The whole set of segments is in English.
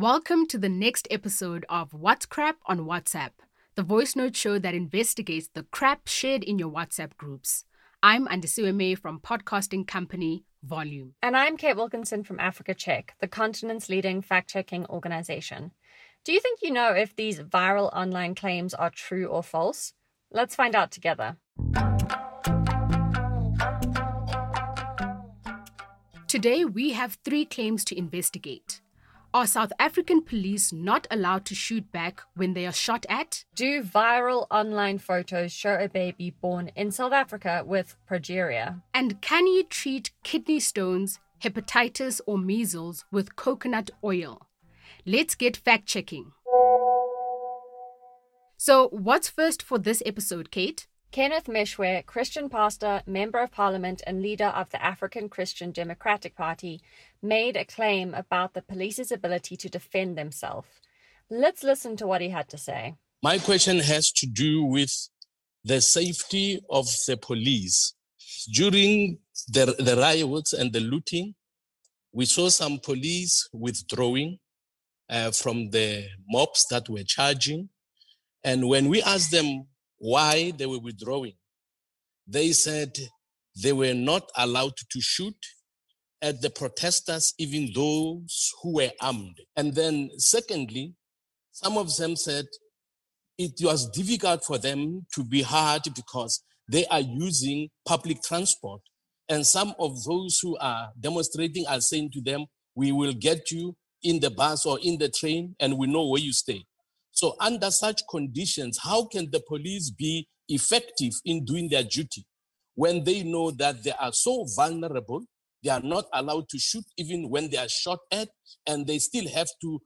Welcome to the next episode of What's Crap on WhatsApp, the voice note show that investigates the crap shared in your WhatsApp groups. I'm Andisiwe May from podcasting company Volume. And I'm Kate Wilkinson from Africa Check, the continent's leading fact checking organization. Do you think you know if these viral online claims are true or false? Let's find out together. Today, we have three claims to investigate. Are South African police not allowed to shoot back when they are shot at? Do viral online photos show a baby born in South Africa with progeria? And can you treat kidney stones, hepatitis, or measles with coconut oil? Let's get fact checking. So, what's first for this episode, Kate? Kenneth Meshoe, Christian pastor, member of parliament, and leader of the African Christian Democratic Party, made a claim about the police's ability to defend themselves. Let's listen to what he had to say. My question has to do with the safety of the police. During the, the riots and the looting, we saw some police withdrawing uh, from the mobs that were charging. And when we asked them why they were withdrawing. They said they were not allowed to shoot at the protesters, even those who were armed. And then, secondly, some of them said it was difficult for them to be heard because they are using public transport. And some of those who are demonstrating are saying to them, We will get you in the bus or in the train, and we know where you stay. So, under such conditions, how can the police be effective in doing their duty when they know that they are so vulnerable? They are not allowed to shoot even when they are shot at, and they still have to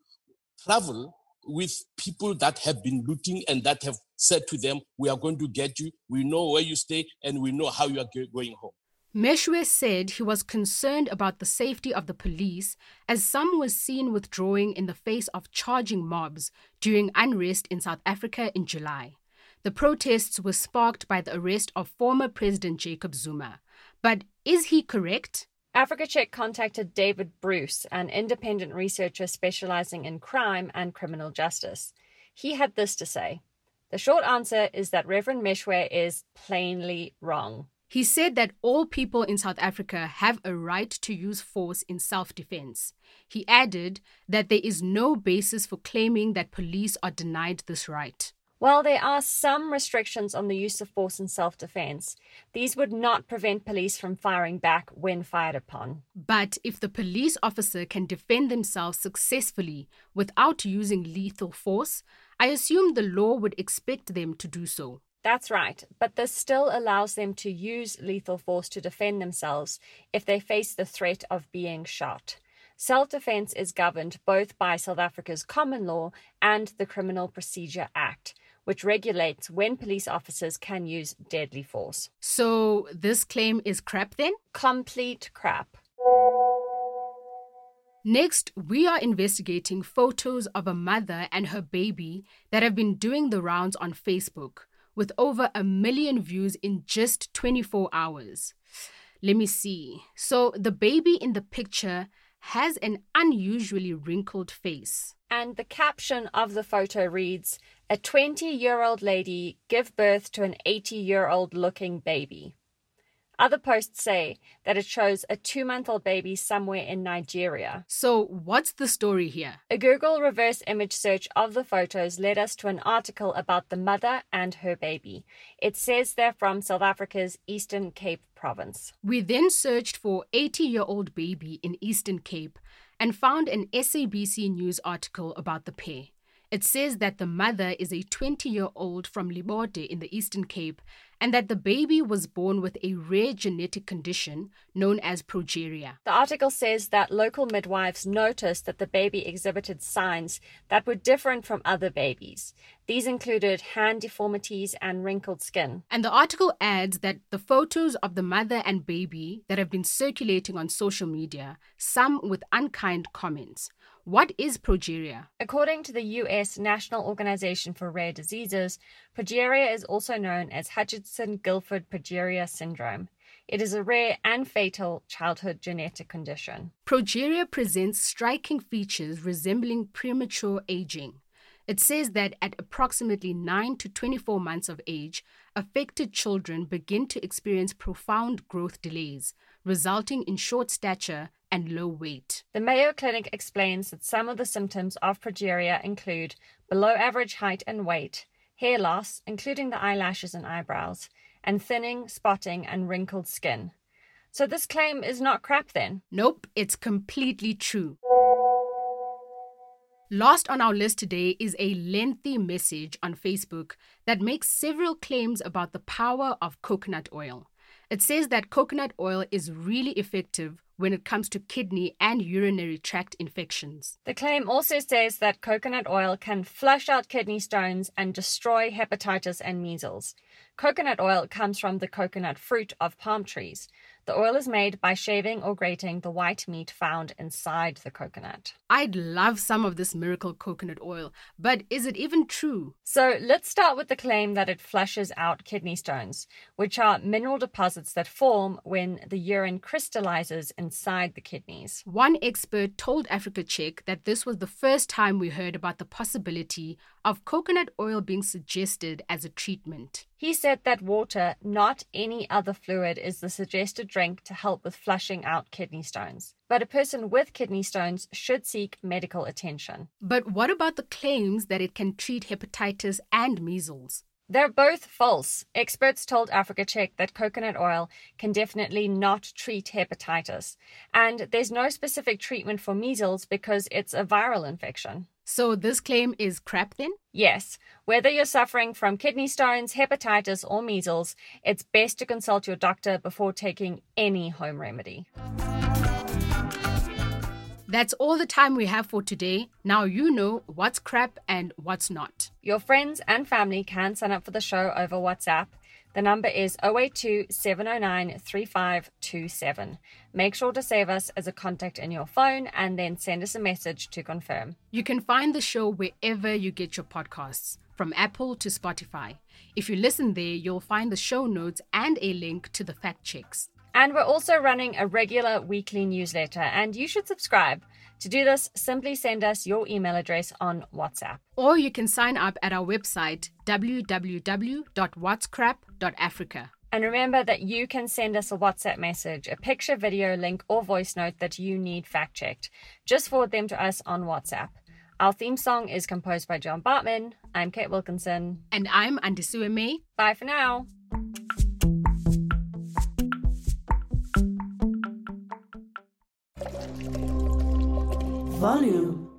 travel with people that have been looting and that have said to them, We are going to get you, we know where you stay, and we know how you are going home. Meshoe said he was concerned about the safety of the police as some were seen withdrawing in the face of charging mobs during unrest in South Africa in July. The protests were sparked by the arrest of former President Jacob Zuma. But is he correct? Africa Check contacted David Bruce, an independent researcher specializing in crime and criminal justice. He had this to say The short answer is that Reverend Meshoe is plainly wrong. He said that all people in South Africa have a right to use force in self defense. He added that there is no basis for claiming that police are denied this right. While there are some restrictions on the use of force in self defense, these would not prevent police from firing back when fired upon. But if the police officer can defend themselves successfully without using lethal force, I assume the law would expect them to do so. That's right, but this still allows them to use lethal force to defend themselves if they face the threat of being shot. Self defense is governed both by South Africa's common law and the Criminal Procedure Act, which regulates when police officers can use deadly force. So, this claim is crap then? Complete crap. Next, we are investigating photos of a mother and her baby that have been doing the rounds on Facebook with over a million views in just 24 hours. Let me see. So the baby in the picture has an unusually wrinkled face. And the caption of the photo reads A 20 year old lady give birth to an 80 year old looking baby. Other posts say that it shows a two month old baby somewhere in Nigeria. So, what's the story here? A Google reverse image search of the photos led us to an article about the mother and her baby. It says they're from South Africa's Eastern Cape province. We then searched for 80 year old baby in Eastern Cape and found an SABC news article about the pair. It says that the mother is a 20 year old from Libode in the Eastern Cape and that the baby was born with a rare genetic condition known as progeria. The article says that local midwives noticed that the baby exhibited signs that were different from other babies. These included hand deformities and wrinkled skin. And the article adds that the photos of the mother and baby that have been circulating on social media, some with unkind comments, what is progeria? According to the US National Organization for Rare Diseases, progeria is also known as Hutchinson Gilford progeria syndrome. It is a rare and fatal childhood genetic condition. Progeria presents striking features resembling premature aging. It says that at approximately 9 to 24 months of age, affected children begin to experience profound growth delays, resulting in short stature and low weight. The Mayo Clinic explains that some of the symptoms of progeria include below average height and weight, hair loss, including the eyelashes and eyebrows, and thinning, spotting, and wrinkled skin. So this claim is not crap then? Nope, it's completely true. Last on our list today is a lengthy message on Facebook that makes several claims about the power of coconut oil. It says that coconut oil is really effective when it comes to kidney and urinary tract infections. The claim also says that coconut oil can flush out kidney stones and destroy hepatitis and measles. Coconut oil comes from the coconut fruit of palm trees. The oil is made by shaving or grating the white meat found inside the coconut. I'd love some of this miracle coconut oil, but is it even true? So let's start with the claim that it flushes out kidney stones, which are mineral deposits that form when the urine crystallizes inside the kidneys. One expert told Africa Check that this was the first time we heard about the possibility of coconut oil being suggested as a treatment. He said that water, not any other fluid, is the suggested drink to help with flushing out kidney stones. But a person with kidney stones should seek medical attention. But what about the claims that it can treat hepatitis and measles? They're both false. Experts told Africa Check that coconut oil can definitely not treat hepatitis. And there's no specific treatment for measles because it's a viral infection. So this claim is crap then? Yes. Whether you're suffering from kidney stones, hepatitis, or measles, it's best to consult your doctor before taking any home remedy. That's all the time we have for today. Now you know what's crap and what's not. Your friends and family can sign up for the show over WhatsApp. The number is 082 709 3527. Make sure to save us as a contact in your phone and then send us a message to confirm. You can find the show wherever you get your podcasts, from Apple to Spotify. If you listen there, you'll find the show notes and a link to the fact checks. And we're also running a regular weekly newsletter, and you should subscribe. To do this, simply send us your email address on WhatsApp. Or you can sign up at our website, www.whatscrap.africa. And remember that you can send us a WhatsApp message, a picture, video, link, or voice note that you need fact checked. Just forward them to us on WhatsApp. Our theme song is composed by John Bartman. I'm Kate Wilkinson. And I'm Andisiwe May. Bye for now. Volume.